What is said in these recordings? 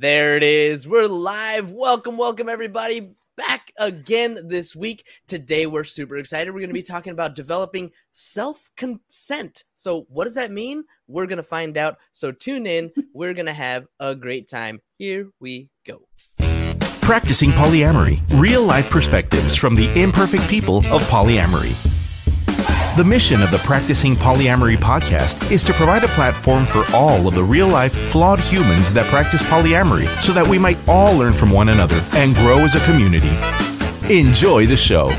There it is. We're live. Welcome, welcome, everybody. Back again this week. Today, we're super excited. We're going to be talking about developing self consent. So, what does that mean? We're going to find out. So, tune in. We're going to have a great time. Here we go. Practicing Polyamory Real Life Perspectives from the Imperfect People of Polyamory. The mission of the Practicing Polyamory podcast is to provide a platform for all of the real life, flawed humans that practice polyamory so that we might all learn from one another and grow as a community. Enjoy the show.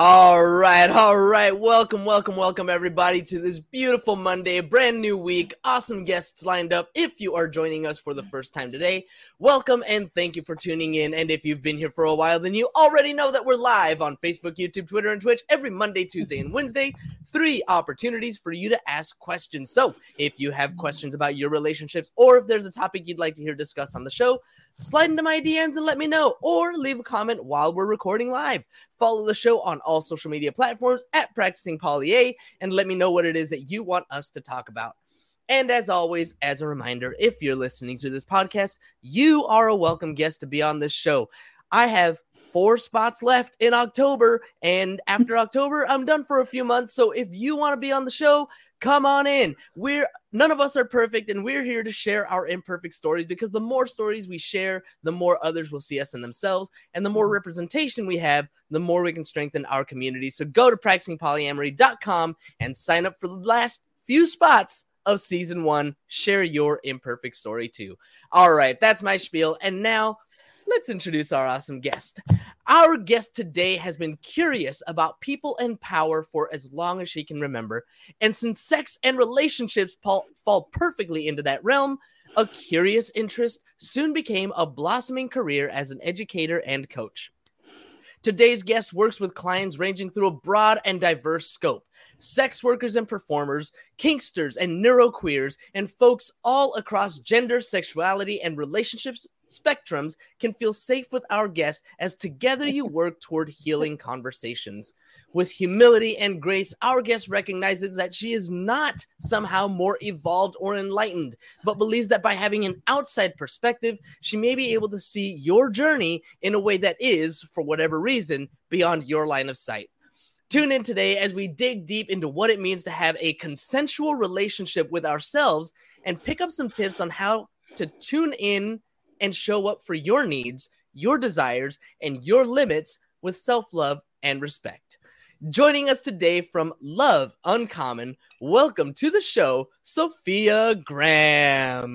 All right, all right. Welcome, welcome, welcome, everybody, to this beautiful Monday, brand new week. Awesome guests lined up. If you are joining us for the first time today, welcome and thank you for tuning in. And if you've been here for a while, then you already know that we're live on Facebook, YouTube, Twitter, and Twitch every Monday, Tuesday, and Wednesday. Three opportunities for you to ask questions. So if you have questions about your relationships or if there's a topic you'd like to hear discussed on the show, slide into my DMs and let me know, or leave a comment while we're recording live. Follow the show on all social media platforms at Practicing Poly A and let me know what it is that you want us to talk about. And as always, as a reminder, if you're listening to this podcast, you are a welcome guest to be on this show. I have four spots left in October, and after October, I'm done for a few months. So if you want to be on the show, come on in. We're none of us are perfect, and we're here to share our imperfect stories because the more stories we share, the more others will see us in themselves, and the more mm-hmm. representation we have, the more we can strengthen our community. So go to practicingpolyamory.com and sign up for the last few spots of season one. Share your imperfect story too. All right, that's my spiel. And now let's introduce our awesome guest. Our guest today has been curious about people and power for as long as she can remember. And since sex and relationships fall perfectly into that realm, a curious interest soon became a blossoming career as an educator and coach. Today's guest works with clients ranging through a broad and diverse scope sex workers and performers, kinksters and neuroqueers, and folks all across gender, sexuality, and relationships spectrums can feel safe with our guest as together you work toward healing conversations. With humility and grace, our guest recognizes that she is not somehow more evolved or enlightened, but believes that by having an outside perspective, she may be able to see your journey in a way that is, for whatever reason, beyond your line of sight. Tune in today as we dig deep into what it means to have a consensual relationship with ourselves and pick up some tips on how to tune in and show up for your needs, your desires, and your limits with self love and respect. Joining us today from Love Uncommon, welcome to the show, Sophia Graham.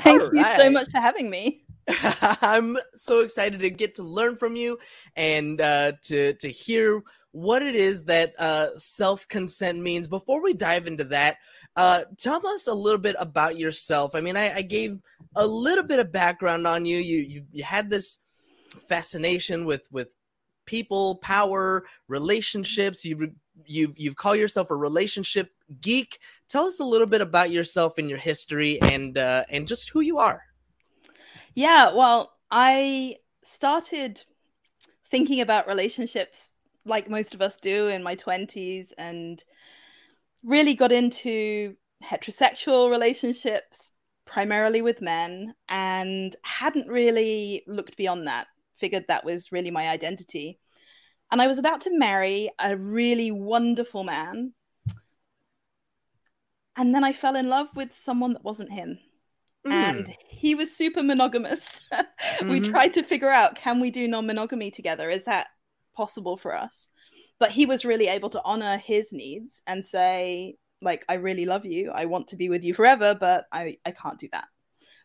Thank All you right. so much for having me. I'm so excited to get to learn from you and uh, to to hear what it is that uh, self consent means. Before we dive into that, uh, tell us a little bit about yourself. I mean, I, I gave a little bit of background on you. You you, you had this fascination with with people, power, relationships. You you've you've called yourself a relationship geek. Tell us a little bit about yourself and your history and uh, and just who you are. Yeah, well, I started thinking about relationships like most of us do in my 20s and really got into heterosexual relationships primarily with men and hadn't really looked beyond that figured that was really my identity. And i was about to marry a really wonderful man. And then i fell in love with someone that wasn't him. Mm. and he was super monogamous. Mm-hmm. we tried to figure out can we do non-monogamy together? Is that possible for us. But he was really able to honor his needs and say, like, I really love you. I want to be with you forever, but I, I can't do that.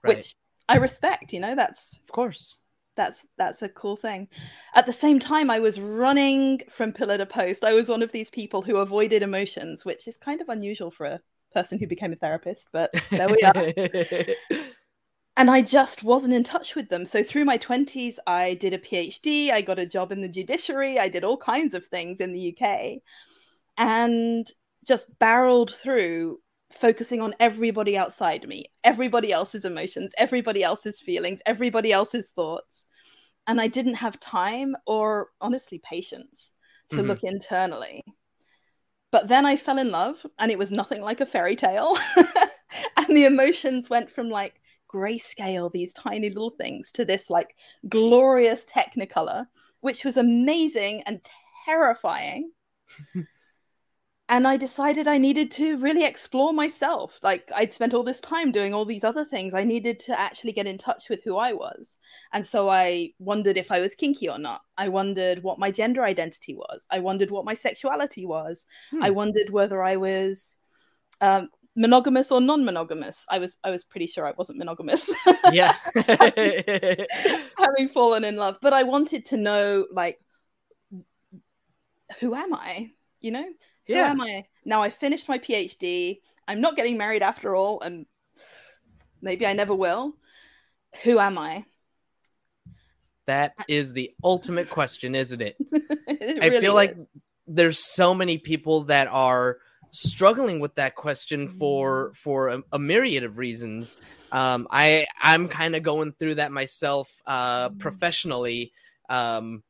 Right. Which I respect, you know, that's of course. That's that's a cool thing. At the same time, I was running from pillar to post. I was one of these people who avoided emotions, which is kind of unusual for a person who became a therapist, but there we are. and I just wasn't in touch with them. So through my 20s, I did a PhD, I got a job in the judiciary, I did all kinds of things in the UK, and just barreled through focusing on everybody outside me, everybody else's emotions, everybody else's feelings, everybody else's thoughts. and I didn't have time or honestly patience to Mhm. look internally. But then I fell in love, and it was nothing like a fairy tale. and the emotions went from like grayscale, these tiny little things, to this like glorious technicolor, which was amazing and terrifying. and I decided I needed to really explore myself. Like I'd spent all this time doing all these other things. I needed to actually get in touch with who I was. And so I wondered if I was kinky or not. I wondered what my gender identity was. I wondered what my sexuality was. Hmm. I wondered whether I was um, monogamous or non-monogamous. I was I was pretty sure I wasn't monogamous. yeah. having fallen in love, but I wanted to know like who am I? You know? Who yeah. am I? Now I finished my PhD. I'm not getting married after all, and maybe I never will. Who am I? That is the ultimate question, isn't it? It I really feel like there's so many people that are struggling with that question for Mm. for a, a myriad of reasons. Um, I I'm kind of going through that myself uh, Mm. professionally, um,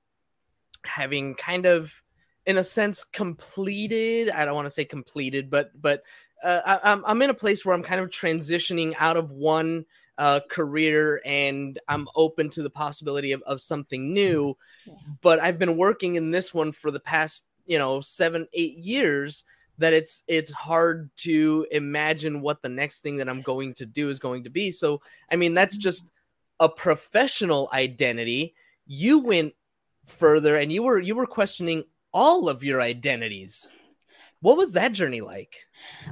having kind of, in a sense, completed. I don't want to say completed, but but uh, I, I'm I'm in a place where I'm kind of transitioning out of one uh, career and I'm open to the possibility of, of something new. Yeah. But I've been working in this one for the past, you know, seven, eight years that it's it's hard to imagine what the next thing that I'm going to do is going to be. So I mean that's just a professional identity. You went further and you were you were questioning all of your identities. What was that journey like?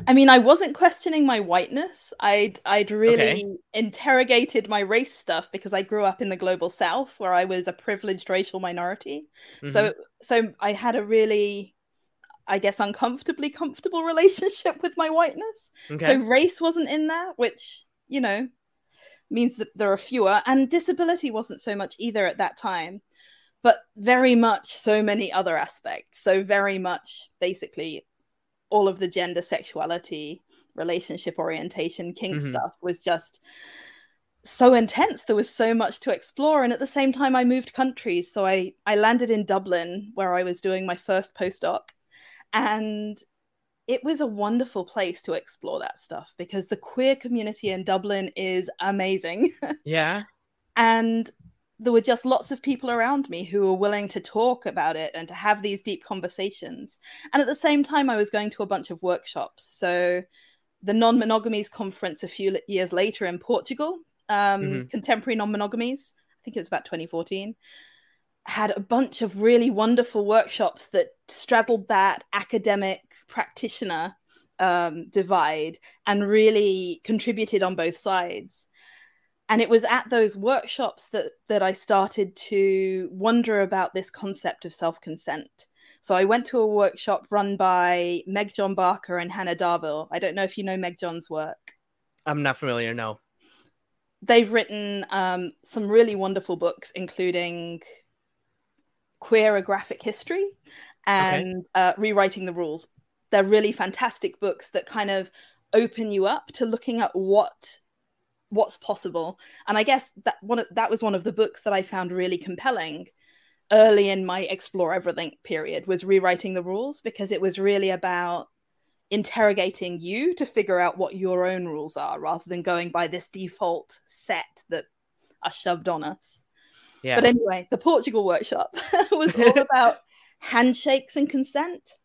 I mean, I wasn't questioning my whiteness. I'd I'd really Okay. interrogated my race stuff because I grew up in the global south where I was a privileged racial minority. Mhm. So so I had a really I guess uncomfortably comfortable relationship with my whiteness. okay. So race wasn't in there, which, you know, means that there are fewer and disability wasn't so much either at that time. But very much so many other aspects. So very much basically all of the gender sexuality relationship orientation kink Mhm. stuff was just so intense there was so much to explore and at the same time i moved countries so i i landed in dublin where i was doing my first postdoc and it was a wonderful place to explore that stuff because the queer community in dublin is amazing yeah. and there were just lots of people around me who were willing to talk about it and to have these deep conversations. And at the same time, I was going to a bunch of workshops. So, the non monogamies conference a few years later in Portugal, um, Mhm. contemporary non monogamies, I think it was about 2014, had a bunch of really wonderful workshops that straddled that academic practitioner um, divide and really contributed on both sides and it was at those workshops that that I started to wonder about this concept of self-consent. So I went to a workshop run by Meg John Barker and Hannah Darville. I don't know if you know Meg John's work. I'm not familiar. No. They've written um, some really wonderful books, including Queer a Graphic History and uh, Rewriting the Rules. They're really fantastic books that kind of open you up to looking at what what's possible. And I guess that one of, that was one of the books that I found really compelling early in my explore everything period was rewriting the rules because it was really about interrogating you to figure out what your own rules are rather than going by this default set that are shoved on us. Yeah. But anyway, the Portugal workshop was all about handshakes and consent.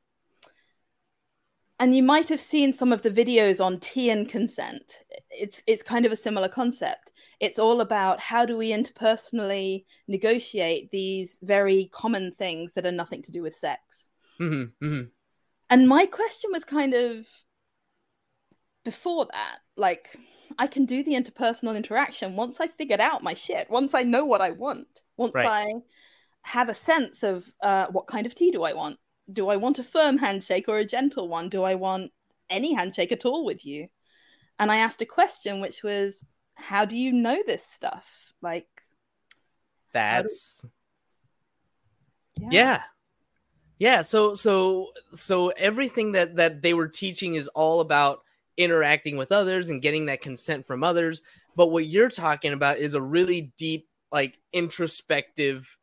And you might have seen some of the videos on tea and consent. It's it's kind of a similar concept. It's all about how do we interpersonally negotiate these very common things that are nothing to do with sex. hmm hmm And my question was kind of before that, like I can do the interpersonal interaction once I figured out my shit, once I know what I want, once Right. I have a sense of uh, what kind of tea do I want. Do I want a firm handshake or a gentle one? Do I want any handshake at all with you? And I asked a question, which was, how do you know this stuff? Like, That's yeah. yeah so so so everything that that they were teaching is all about interacting with others and getting that consent from others but what you're talking about is a really deep like introspective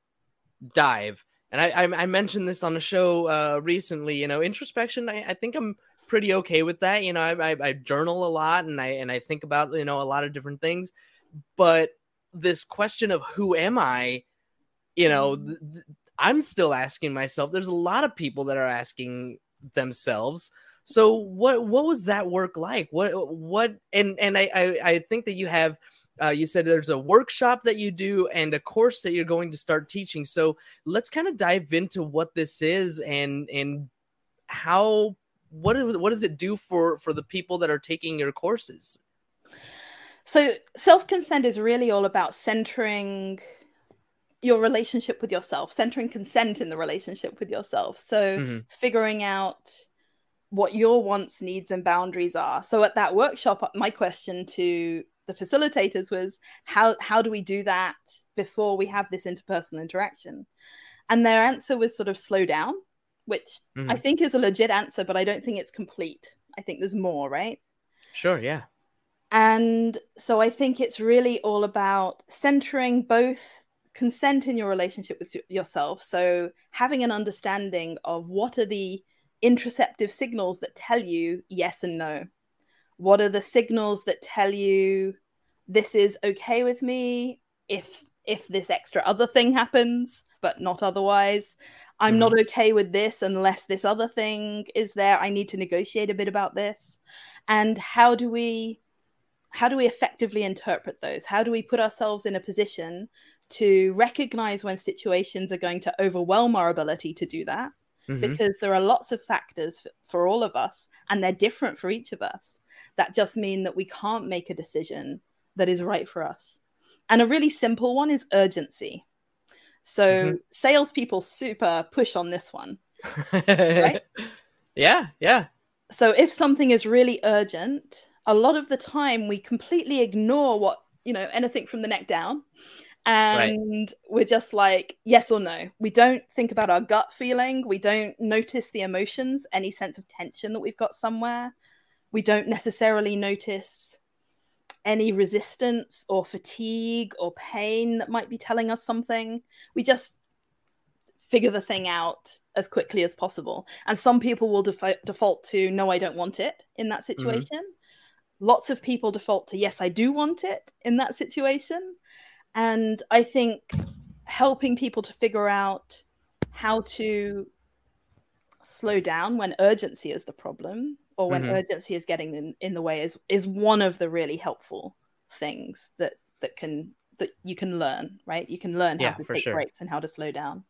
dive. And I, I, I mentioned this on the show uh, recently. You know, introspection. I, I think I'm pretty okay with that. You know, I, I, I journal a lot and I and I think about you know a lot of different things. But this question of who am I, you know, th- I'm still asking myself. There's a lot of people that are asking themselves. So what what was that work like? What what and and I I, I think that you have uh, you said there's a workshop that you do and a course that you're going to start teaching. So let's kind of dive into what this is and and how what is, what does it do for for the people that are taking your courses? So self consent is really all about centering your relationship with yourself, centering consent in the relationship with yourself. So mm-hmm. figuring out what your wants, needs, and boundaries are. So at that workshop, my question to the facilitators was how how do we do that before we have this interpersonal interaction? And their answer was sort of slow down which mm-hmm. i think is a legit answer but i don't think it's complete. I think there's more right? Sure yeah. And so i think it's really all about centering both consent in your relationship with yourself. So having an understanding of what are the interoceptive signals that tell you yes and no. What are the signals that tell you this is okay with me if if this extra other thing happens but not otherwise. I'm mm-hmm. not okay with this unless this other thing is there. I need to negotiate a bit about this. And how do we how do we effectively interpret those? How do we put ourselves in a position to recognize when situations are going to overwhelm our ability to do that mm-hmm. because there are lots of factors for, for all of us and they're different for each of us that just mean that we can't make a decision that is right for us. And a really simple one is urgency. So mm-hmm. salespeople super push on this one. right? Yeah, yeah. So if something is really urgent, a lot of the time we completely ignore what, you know, anything from the neck down. And right. we're just like, yes or no. We don't think about our gut feeling. We don't notice the emotions, any sense of tension that we've got somewhere we don't necessarily notice any resistance or fatigue or pain that might be telling us something. We just figure the thing out as quickly as possible. And some people will def- default to, no, I don't want it in that mm-hmm. situation. Mm-hmm. Lots of people default to, yes, I do want it in that situation. And I think helping people to figure out how to slow down when urgency is the problem or when mm-hmm. urgency is getting in, in the way is is one of the really helpful things that that can that you can learn right you can learn how yeah, to take sure. breaks and how to slow down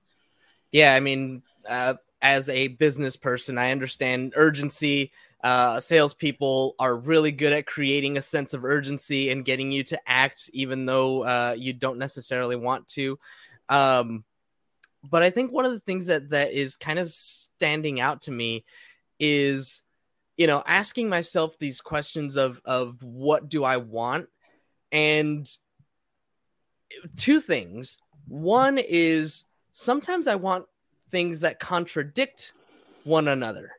yeah i mean uh, as a business person i understand urgency uh, salespeople are really good at creating a sense of urgency and getting you to act even though uh, you don't necessarily want to um, but i think one of the things that that is kind of standing out to me is you know, asking myself these questions of of what do I want, and two things. One is sometimes I want things that contradict one another.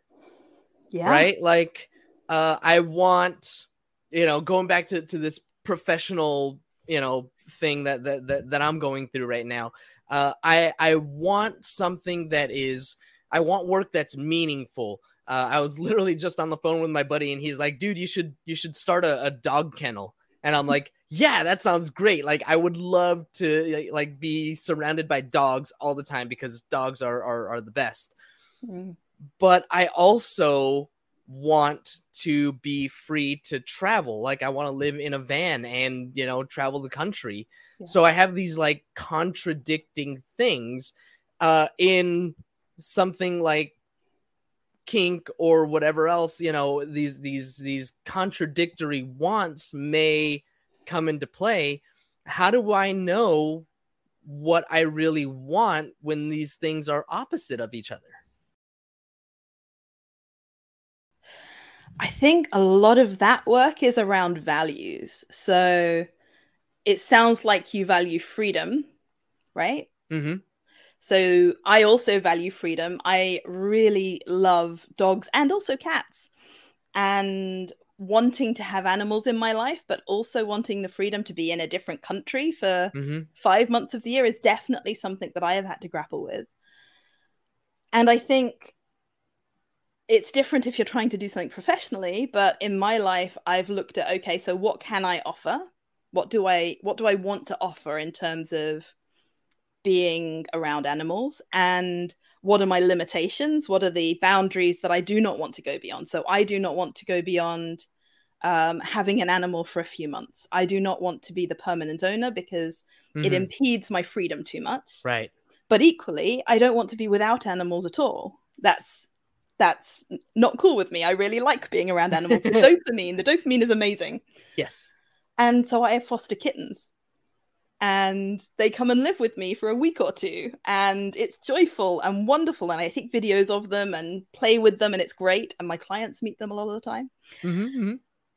Yeah. Right? Like uh I want, you know, going back to, to this professional, you know, thing that, that that that I'm going through right now. Uh I I want something that is I want work that's meaningful. Uh, I was literally just on the phone with my buddy, and he's like, "Dude, you should you should start a, a dog kennel." And I'm like, "Yeah, that sounds great. Like, I would love to like be surrounded by dogs all the time because dogs are are, are the best." Mm. But I also want to be free to travel. Like, I want to live in a van and you know travel the country. Yeah. So I have these like contradicting things uh, in something like kink or whatever else you know these these these contradictory wants may come into play how do i know what i really want when these things are opposite of each other i think a lot of that work is around values so it sounds like you value freedom right mm-hmm. So I also value freedom. I really love dogs and also cats. And wanting to have animals in my life, but also wanting the freedom to be in a different country for hmm five months of the year is definitely something that I have had to grapple with. And I think it's different if you're trying to do something professionally, but in my life, I've looked at okay, so what can I offer? What do I what do I want to offer in terms of being around animals? And what are my limitations? What are the boundaries that I do not want to go beyond? So I do not want to go beyond um, having an animal for a few months. I do not want to be the permanent owner because it Mhm. impedes my freedom too much. Right. But equally, I don't want to be without animals at all. That's that's not cool with me. I really like being around animals. the dopamine, the dopamine is amazing. Yes. And so I have foster kittens. And they come and live with me for a week or two. And it's joyful and wonderful. And I take videos of them and play with them, and it's great. And my clients meet them a lot of the time. hmm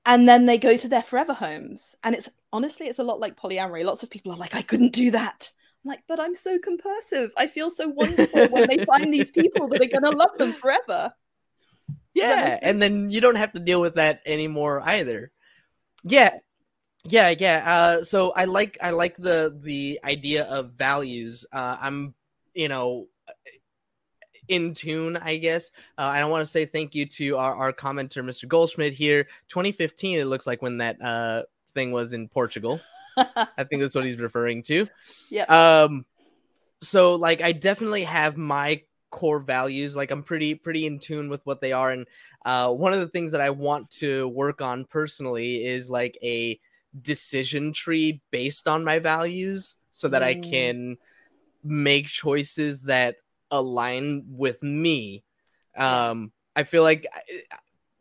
And then they go to their forever homes. And it's honestly, it's a lot like polyamory. Lots of people are like, I couldn't do that. I'm like, but I'm so compersive. I feel so wonderful when they find these people that are going to love them forever. Yeah, and then you don't have to deal with that anymore either. Yeah, yeah, yeah. Uh, so I like I like the the idea of values. Uh, I'm you know in tune, I guess. Uh, I want to say thank you to our, our commenter, Mr. Goldschmidt here. 2015, it looks like when that uh, thing was in Portugal. I think that's what he's referring to. yeah. Um, so like I definitely have my core values. Like I'm pretty pretty in tune with what they are, and uh, one of the things that I want to work on personally is like a decision tree based on my values, so that I Mm. can make choices that align with me. Um, I feel like I-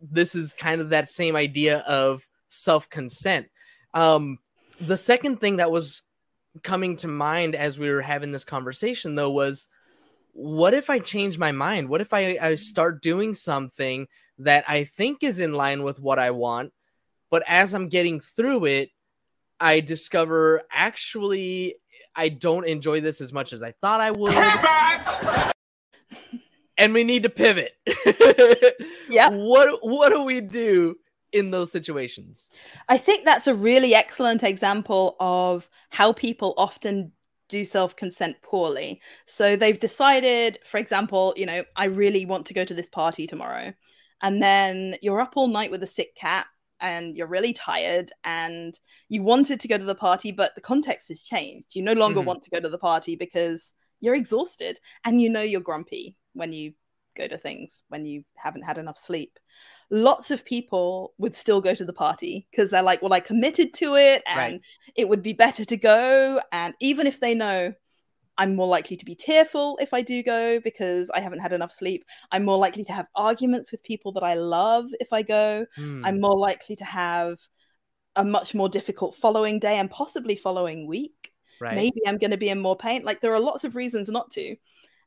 this is kind of that same idea of self consent. Um, the second thing that was coming to mind as we were having this conversation though was what if I change my mind? What if I, I start doing something that I think is in line with what I want, but as I'm getting through it, I discover actually I don't enjoy this as much as I thought I would. and we need to pivot. Yeah. What what do we do in those situations? I think that's a really excellent example of how people often do self consent poorly. So they've decided, for example, you know, I really want to go to this party tomorrow. And then you're up all night with a sick cat and you're really tired and you wanted to go to the party, but the context has changed. You no longer Mhm. want to go to the party because you're exhausted and you know you're grumpy when you go to things, when you haven't had enough sleep lots of people would still go to the party because they're like, well, I committed to it and Right. it would be better to go. And even if they know I'm more likely to be tearful if I do go because I haven't had enough sleep, I'm more likely to have arguments with people that I love if I go. Hmm, I'm more likely to have a much more difficult following day and possibly following week right. maybe I'm going to be in more pain. Like there are lots of reasons not to.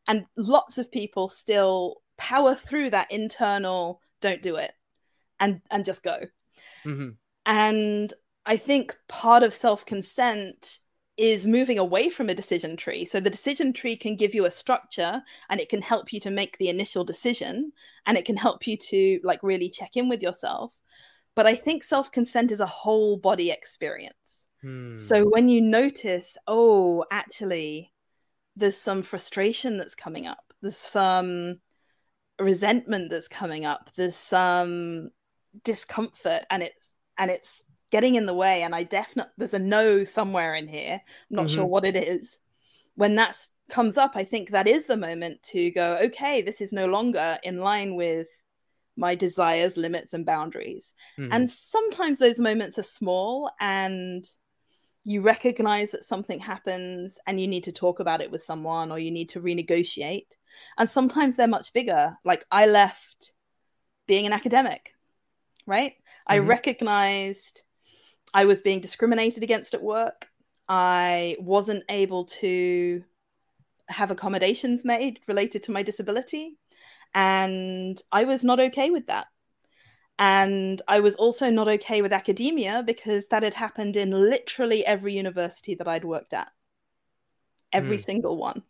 And lots of people still power through that internal don't do it and and just go. Mhm. And I think part of self-consent is moving away from a decision tree. So the decision tree can give you a structure and it can help you to make the initial decision and it can help you to like really check in with yourself. But I think self-consent is a whole body experience. Hmm. So when you notice, oh, actually, there's some frustration that's coming up, there's some resentment that's coming up, there's some discomfort, and it's and it's getting in the way. And I definitely there's a no somewhere in here. I'm not sure Mhm. what it is. When that comes up, I think that is the moment to go, okay, this is no longer in line with my desires, limits, and boundaries. Mhm. And sometimes those moments are small and you recognize that something happens and you need to talk about it with someone or you need to renegotiate. And sometimes they're much bigger. Like I left being an academic, right? I Mhm. recognized I was being discriminated against at work. I wasn't able to have accommodations made related to my disability. And I was not okay with that. And I was also not okay with academia because that had happened in literally every university that I'd worked at, every Hmm. single one.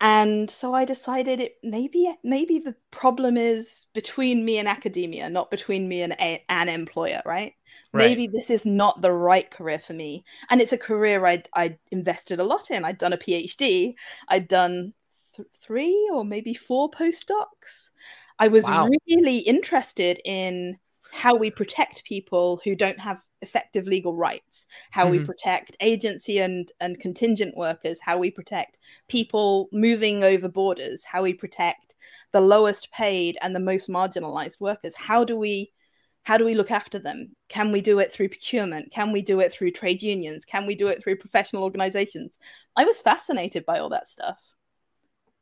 And so i decided it maybe maybe the problem is between me and academia not between me and a, an employer right? right. Maybe this is not the right career for me. And it's a career i'd, I'd invested a lot in. I'd done a phd i'd done th- three or maybe four postdocs. I was wow. really interested in how we protect people who don't have effective legal rights, how mm-hmm. we protect agency and, and contingent workers, how we protect people moving over borders, how we protect the lowest paid and the most marginalized workers. How do we how do we look after them? Can we do it through procurement? Can we do it through trade unions? Can we do it through professional organizations? I was fascinated by all that stuff.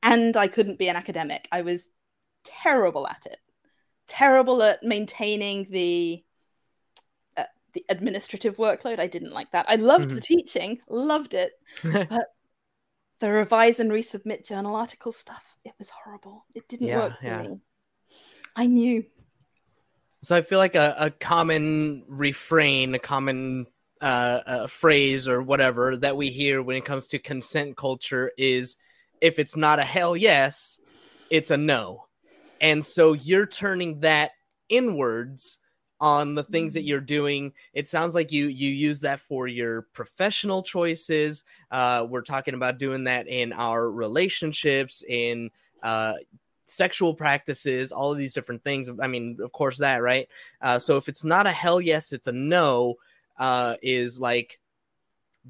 And I couldn't be an academic. I was terrible at it terrible at maintaining the uh, the administrative workload. I didn't like that. I loved mm-hmm. the teaching, loved it, but the revise and resubmit journal article stuff, it was horrible. It didn't yeah, work for yeah. me. I knew. So I feel like a, a common refrain, a common uh, a phrase or whatever that we hear when it comes to consent culture is if it's not a hell yes, it's a no. And so you're turning that inwards on the things that mm-hmm. you're doing. It sounds like you you use that for your professional choices. Uh, we're talking about doing that in our relationships, in uh, sexual practices, all of these different things. I mean, of course, that right. Uh, so if it's not a hell yes, it's a no. Uh, is like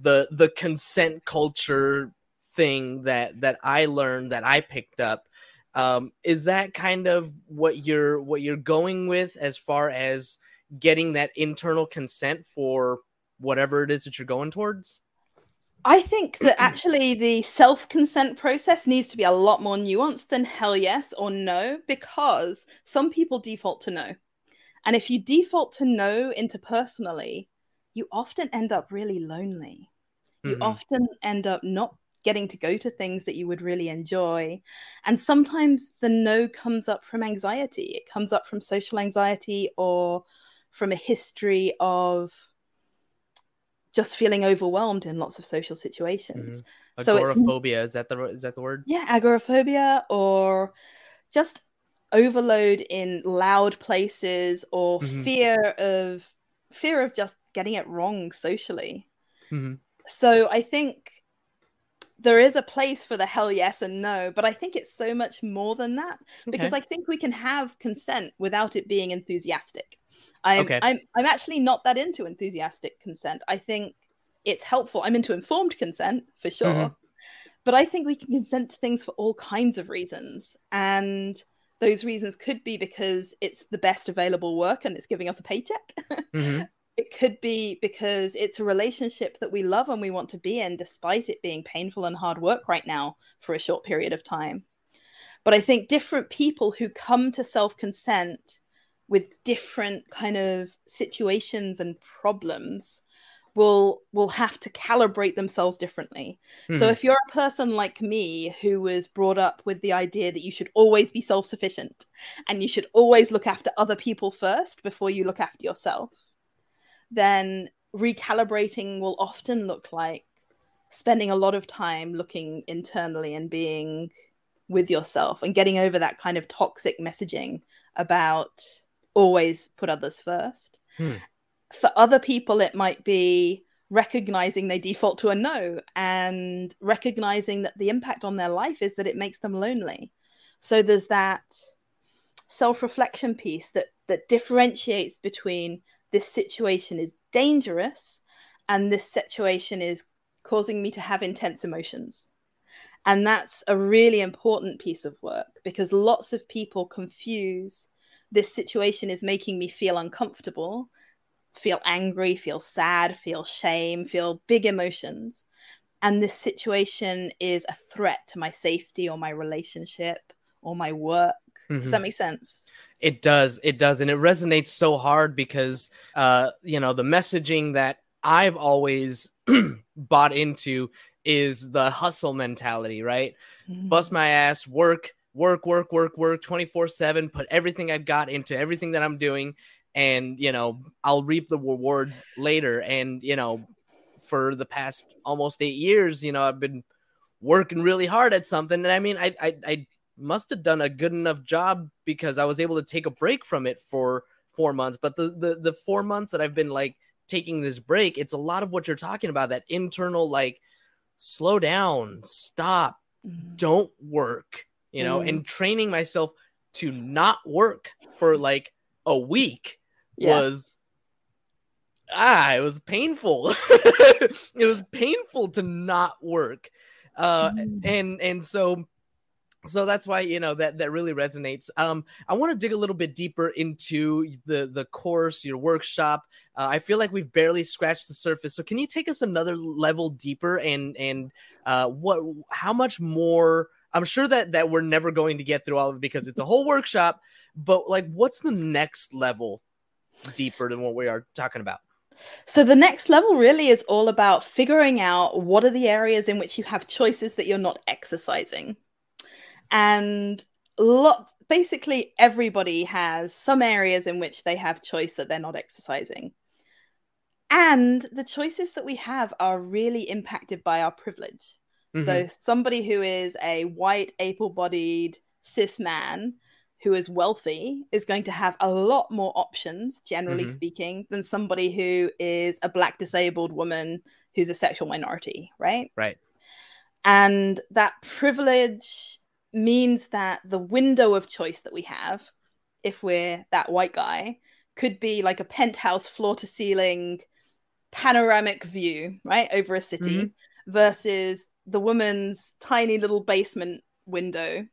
the the consent culture thing that that I learned that I picked up um, is that kind of what you're what you're going with as far as getting that internal consent for whatever it is that you're going towards? I think that actually the self consent process needs to be a lot more nuanced than hell yes or no, because some people default to no. And if you default to no interpersonally, you often end up really lonely. You mm-hmm. often end up not getting to go to things that you would really enjoy. And sometimes the no comes up from anxiety, it comes up from social anxiety or from a history of just feeling overwhelmed in lots of social situations. Mm-hmm. Agoraphobia so is that the is that the word? Yeah, agoraphobia or just overload in loud places or mm-hmm. fear of fear of just getting it wrong socially. Mm-hmm. So I think there is a place for the hell yes and no, but I think it's so much more than that because okay. I think we can have consent without it being enthusiastic. I'm, okay. I'm I'm actually not that into enthusiastic consent. I think it's helpful. I'm into informed consent for sure. Mm-hmm. But I think we can consent to things for all kinds of reasons. And those reasons could be because it's the best available work and it's giving us a paycheck. Mm-hmm. It could be because it's a relationship that we love and we want to be in, despite it being painful and hard work right now for a short period of time. But I think different people who come to self consent with different kind of situations and problems will will have to calibrate themselves differently. Mm-hmm. So hmm. if you're a person like me who was brought up with the idea that you should always be self-sufficient and you should always look after other people first before you look after yourself, then recalibrating will often look like spending a lot of time looking internally and being with yourself and getting over that kind of toxic messaging about always put others first. Hmm. For other people, it might be recognizing they default to a no and recognizing that the impact on their life is that it makes them lonely. So there's that self-reflection piece that that differentiates between this situation is dangerous and this situation is causing me to have intense emotions. And that's a really important piece of work because lots of people confuse this situation is making me feel uncomfortable, feel angry, feel sad, feel shame, feel big emotions. And this situation is a threat to my safety or my relationship or my work. Mm-hmm. Does that mm-hmm. make sense? It does. It does. And it resonates so hard because, uh, you know, the messaging that I've always bought into is the hustle mentality, right? Mm-hmm. Bust my ass, work, work, work, work, work 24 7, put everything I've got into everything that I'm doing. And, you know, I'll reap the rewards later. And, you know, for the past almost eight years, you know, I've been working really hard at something. And I mean, I, I, I must have done a good enough job because I was able to take a break from it for four months. But the, the, the four months that I've been like taking this break, it's a lot of what you're talking about that internal, like, slow down, stop, mm. don't work, you know, mm. and training myself to not work for like a week yeah. was ah, it was painful. it was painful to not work. Uh, mm. and and so so that's why you know that that really resonates. Um i want to dig a little bit deeper into the the course your workshop. Uh, i feel like we've barely scratched the surface. So can you take us another level deeper and and uh what how much more i'm sure that that we're never going to get through all of it because it's a whole workshop but like what's the next level deeper than what we are talking about? So the next level really is all about figuring out what are the areas in which you have choices that you're not exercising. And lots basically everybody has some areas in which they have choice that they're not exercising. And the choices that we have are really impacted by our privilege. Mm-hmm. So somebody who is a white able-bodied cis man who is wealthy is going to have a lot more options, generally mm-hmm. speaking, than somebody who is a black disabled woman who's a sexual minority, right? Right. And that privilege means that the window of choice that we have, if we're that white guy, could be like a penthouse floor to ceiling panoramic view, right, over a city, mm-hmm. versus the woman's tiny little basement window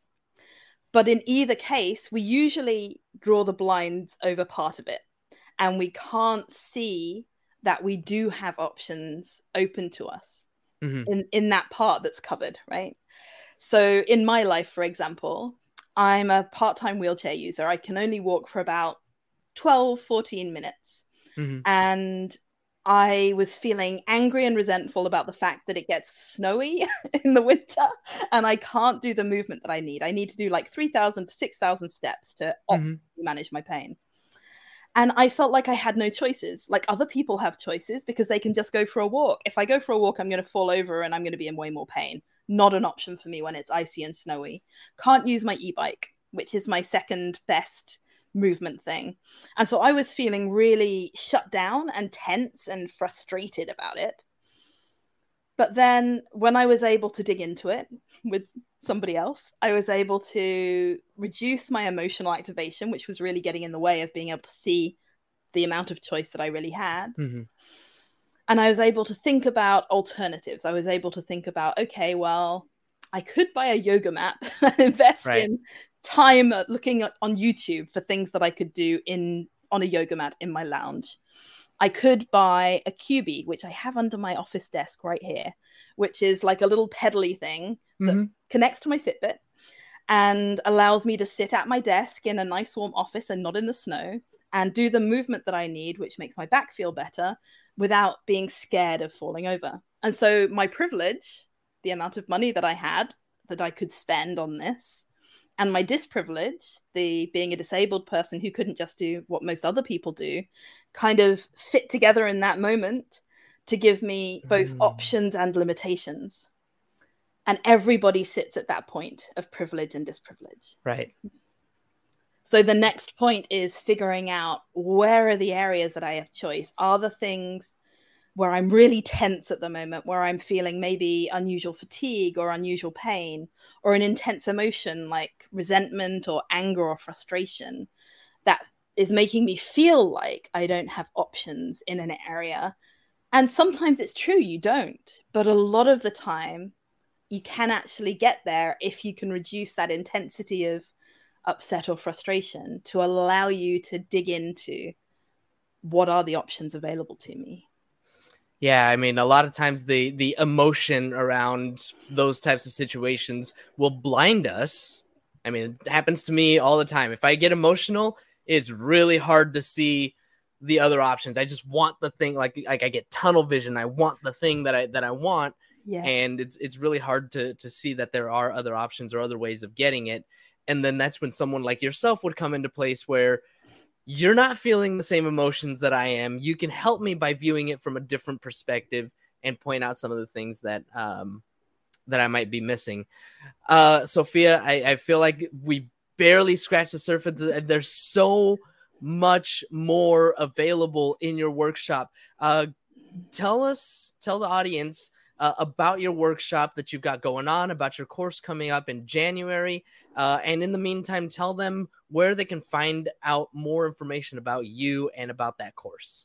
but in either case, we usually draw the blinds over part of it and we can't see that we do have options open to us mm-hmm. in, in that part that's covered, right? So in my life, for example, I'm a part time wheelchair user. I can only walk for about 12, 14 minutes. Mm-hmm. And I was feeling angry and resentful about the fact that it gets snowy in the winter and I can't do the movement that I need. I need to do like 3,000 to 6,000 steps to mm-hmm. manage my pain. And I felt like I had no choices. Like other people have choices because they can just go for a walk. If I go for a walk, I'm going to fall over and I'm going to be in way more pain. Not an option for me when it's icy and snowy. Can't use my e bike, which is my second best movement thing. And so I was feeling really shut down and tense and frustrated about it. But then when I was able to dig into it with somebody else, I was able to reduce my emotional activation, which was really getting in the way of being able to see the amount of choice that I really had. Mm-hmm. And I was able to think about alternatives. I was able to think about, okay, well, I could buy a yoga mat and invest right. in time looking at, on YouTube for things that I could do in on a yoga mat in my lounge. I could buy a Cubii, which I have under my office desk right here, which is like a little pedally thing that mm-hmm. connects to my Fitbit and allows me to sit at my desk in a nice warm office and not in the snow and do the movement that I need, which makes my back feel better without being scared of falling over. And so my privilege, the amount of money that I had that I could spend on this, and my disprivilege, the being a disabled person who couldn't just do what most other people do, kind of fit together in that moment to give me both mm. options and limitations. And everybody sits at that point of privilege and disprivilege. Right. So the next point is figuring out where are the areas that I have choice? Are the things where I'm really tense at the moment, where I'm feeling maybe unusual fatigue or unusual pain or an intense emotion like resentment or anger or frustration that is making me feel like I don't have options in an area. And sometimes it's true, you don't. But a lot of the time, you can actually get there if you can reduce that intensity of upset or frustration to allow you to dig into what are the options available to me. Yeah, I mean, a lot of times the the emotion around those types of situations will blind us. I mean, it happens to me all the time. If I get emotional, it's really hard to see the other options. I just want the thing like like I get tunnel vision. I want the thing that I that I want. Yeah. And it's it's really hard to to see that there are other options or other ways of getting it. And then that's when someone like yourself would come into place where you're not feeling the same emotions that I am. You can help me by viewing it from a different perspective and point out some of the things that um, that I might be missing. Uh, Sophia, I, I feel like we barely scratched the surface. And there's so much more available in your workshop. Uh, tell us, tell the audience uh, about your workshop that you've got going on, about your course coming up in January. Uh, and in the meantime, tell them where they can find out more information about you and about that course.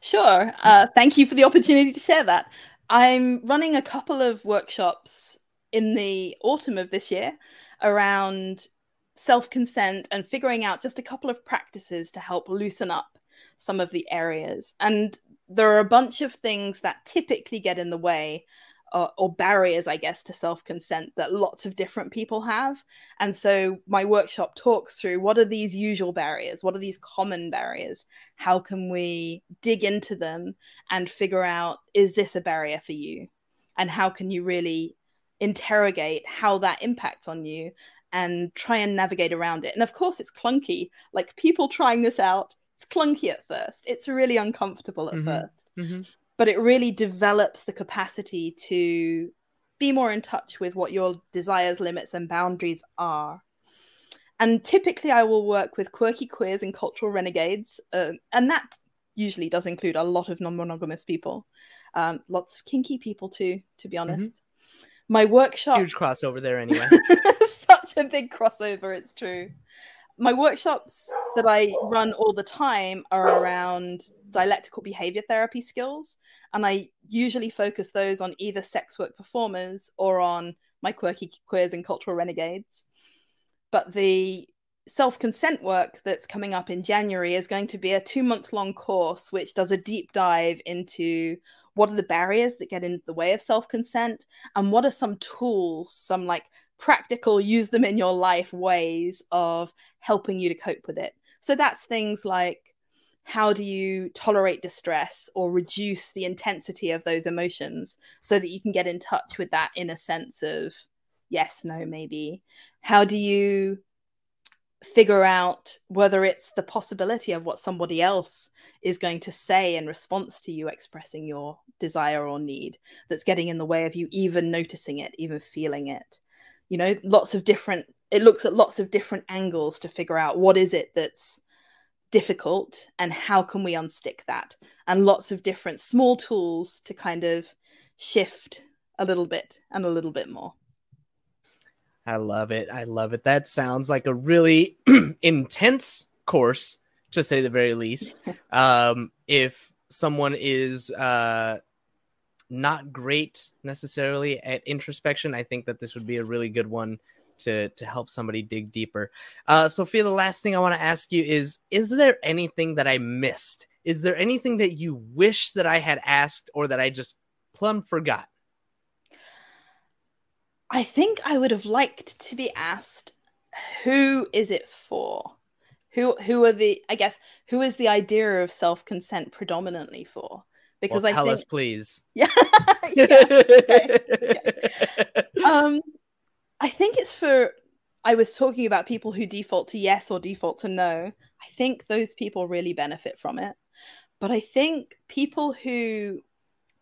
Sure. Uh, thank you for the opportunity to share that. I'm running a couple of workshops in the autumn of this year around self consent and figuring out just a couple of practices to help loosen up some of the areas. And there are a bunch of things that typically get in the way uh, or barriers, I guess, to self consent that lots of different people have. And so my workshop talks through what are these usual barriers? What are these common barriers? How can we dig into them and figure out is this a barrier for you? And how can you really interrogate how that impacts on you and try and navigate around it? And of course, it's clunky. Like people trying this out, it's clunky at first, it's really uncomfortable at mm-hmm. 1st mm-hmm but it really develops the capacity to be more in touch with what your desires, limits, and boundaries are. And typically, I will work with quirky queers and cultural renegades, uh, and that usually does include a lot of non-monogamous people, um, lots of kinky people too. To be honest, mm-hmm. my workshop huge crossover there anyway. Such a big crossover, it's true my workshops that I run all the time are around dialectical behavior therapy skills. And I usually focus those on either sex work performers or on my quirky queers and cultural renegades. But the self consent work that's coming up in January is going to be a two month long course which does a deep dive into what are the barriers that get in the way of self consent and what are some tools, some like practical, use them in your life ways of helping you to cope with it. So that's things like how do you tolerate distress or reduce the intensity of those emotions so that you can get in touch with that inner sense of yes, no, maybe? How do you figure out whether it's the possibility of what somebody else is going to say in response to you expressing your desire or need that's getting in the way of you even noticing it, even feeling it? you know lots of different it looks at lots of different angles to figure out what is it that's difficult and how can we unstick that? And lots of different small tools to kind of shift a little bit and a little bit more. I love it. I love it. That sounds like a really intense course to say the very least. Um if someone is uh not great necessarily at introspection, I think that this would be a really good one to to help somebody dig deeper. Uh, Sophia, the last thing I want to ask you is: Is there anything that I missed? Is there anything that you wish that I had asked or that I just plumb forgot? I think I would have liked to be asked, "Who is it for?" Who who are the I guess who is the idea of self consent predominantly for? because well, I tell think... us, please. Yeah. yeah. Um, I think it's for. I was talking about people who default to yes or default to no. I think those people really benefit from it, but I think people who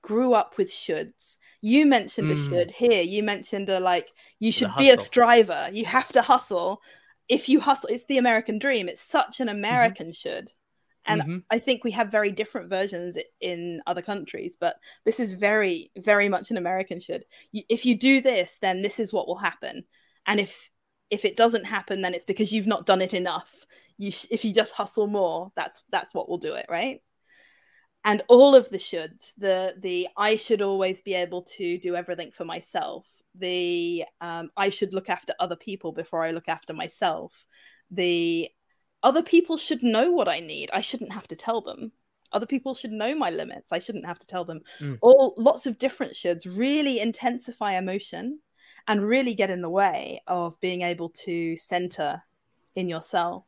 grew up with shoulds. You mentioned mm. the should here. You mentioned a like you should be a striver. You have to hustle. If you hustle, it's the American dream. It's such an mm-hmm. American mm-hmm. should and mm-hmm. i think we have very different versions in other countries but this is very very much an american should. If you do this then this is what will happen. And if if it doesn't happen then it's because you've not done it enough. You sh- if you just hustle more that's that's what will do it right? And all of the shoulds the the i should always be able to do everything for myself. The um, i should look after other people before i look after myself. The other people should know what I need. I shouldn't have to tell them. Other people should know my limits. I shouldn't have to tell them. Mm. All lots of different shoulds really intensify emotion and really get in the way of being able to center in yourself.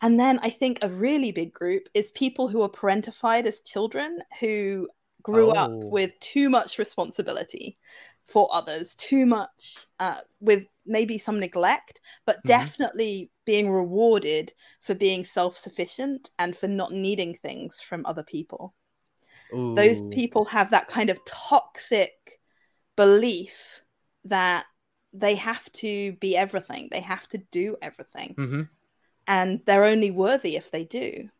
And then I think a really big group is people who are parentified as children who grew oh. up with too much responsibility for others, too much uh, with maybe some neglect, but mm-hmm. definitely being rewarded for being self sufficient and for not needing things from other people. Ooh. Those people have that kind of toxic belief that they have to be everything, they have to do everything, Mm-hmm. and they're only worthy if they do.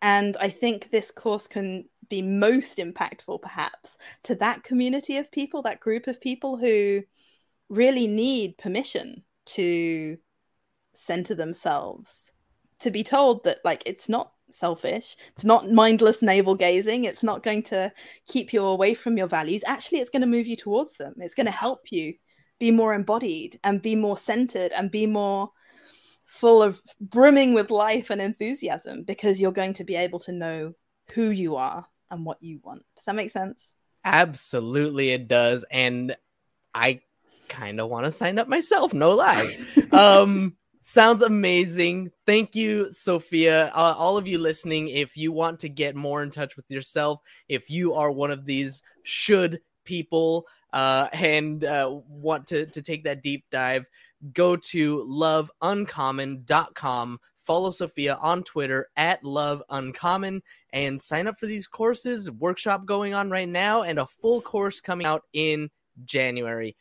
And I think this course can be most impactful, perhaps, to that community of people, that group of people who really need permission to center themselves, to be told that, like, it's not selfish, it's not mindless navel gazing, it's not going to keep you away from your values. Actually, it's going to move you towards them, it's going to help you be more embodied and be more centered and be more full of brimming with life and enthusiasm because you're going to be able to know who you are and what you want. Does that make sense? Absolutely, it does. And I kind of want to sign up myself, no lie. um, sounds amazing. Thank you, Sophia. Uh, all of you listening, if you want to get more in touch with yourself, if you are one of these should people uh, and uh, want to, to take that deep dive, go to loveuncommon.com. Follow Sophia on Twitter at Love Uncommon and sign up for these courses. Workshop going on right now, and a full course coming out in January.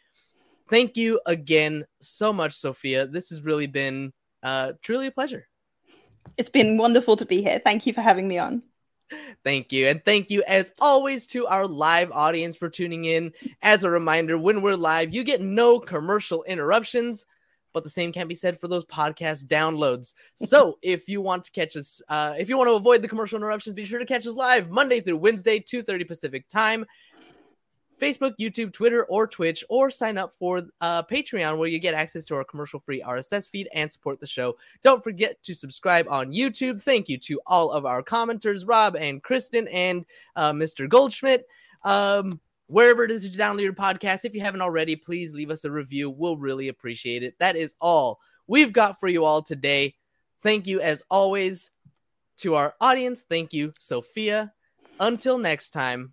Thank you again so much, Sophia. This has really been uh, truly a pleasure. It's been wonderful to be here. Thank you for having me on. Thank you. And thank you, as always, to our live audience for tuning in. As a reminder, when we're live, you get no commercial interruptions, but the same can't be said for those podcast downloads. So if you want to catch us, uh, if you want to avoid the commercial interruptions, be sure to catch us live Monday through Wednesday, 2.30 Pacific time. Facebook, YouTube, Twitter, or Twitch, or sign up for uh, Patreon where you get access to our commercial free RSS feed and support the show. Don't forget to subscribe on YouTube. Thank you to all of our commenters, Rob and Kristen and uh, Mr. Goldschmidt. Um, wherever it is you download your podcast, if you haven't already, please leave us a review. We'll really appreciate it. That is all we've got for you all today. Thank you, as always, to our audience. Thank you, Sophia. Until next time.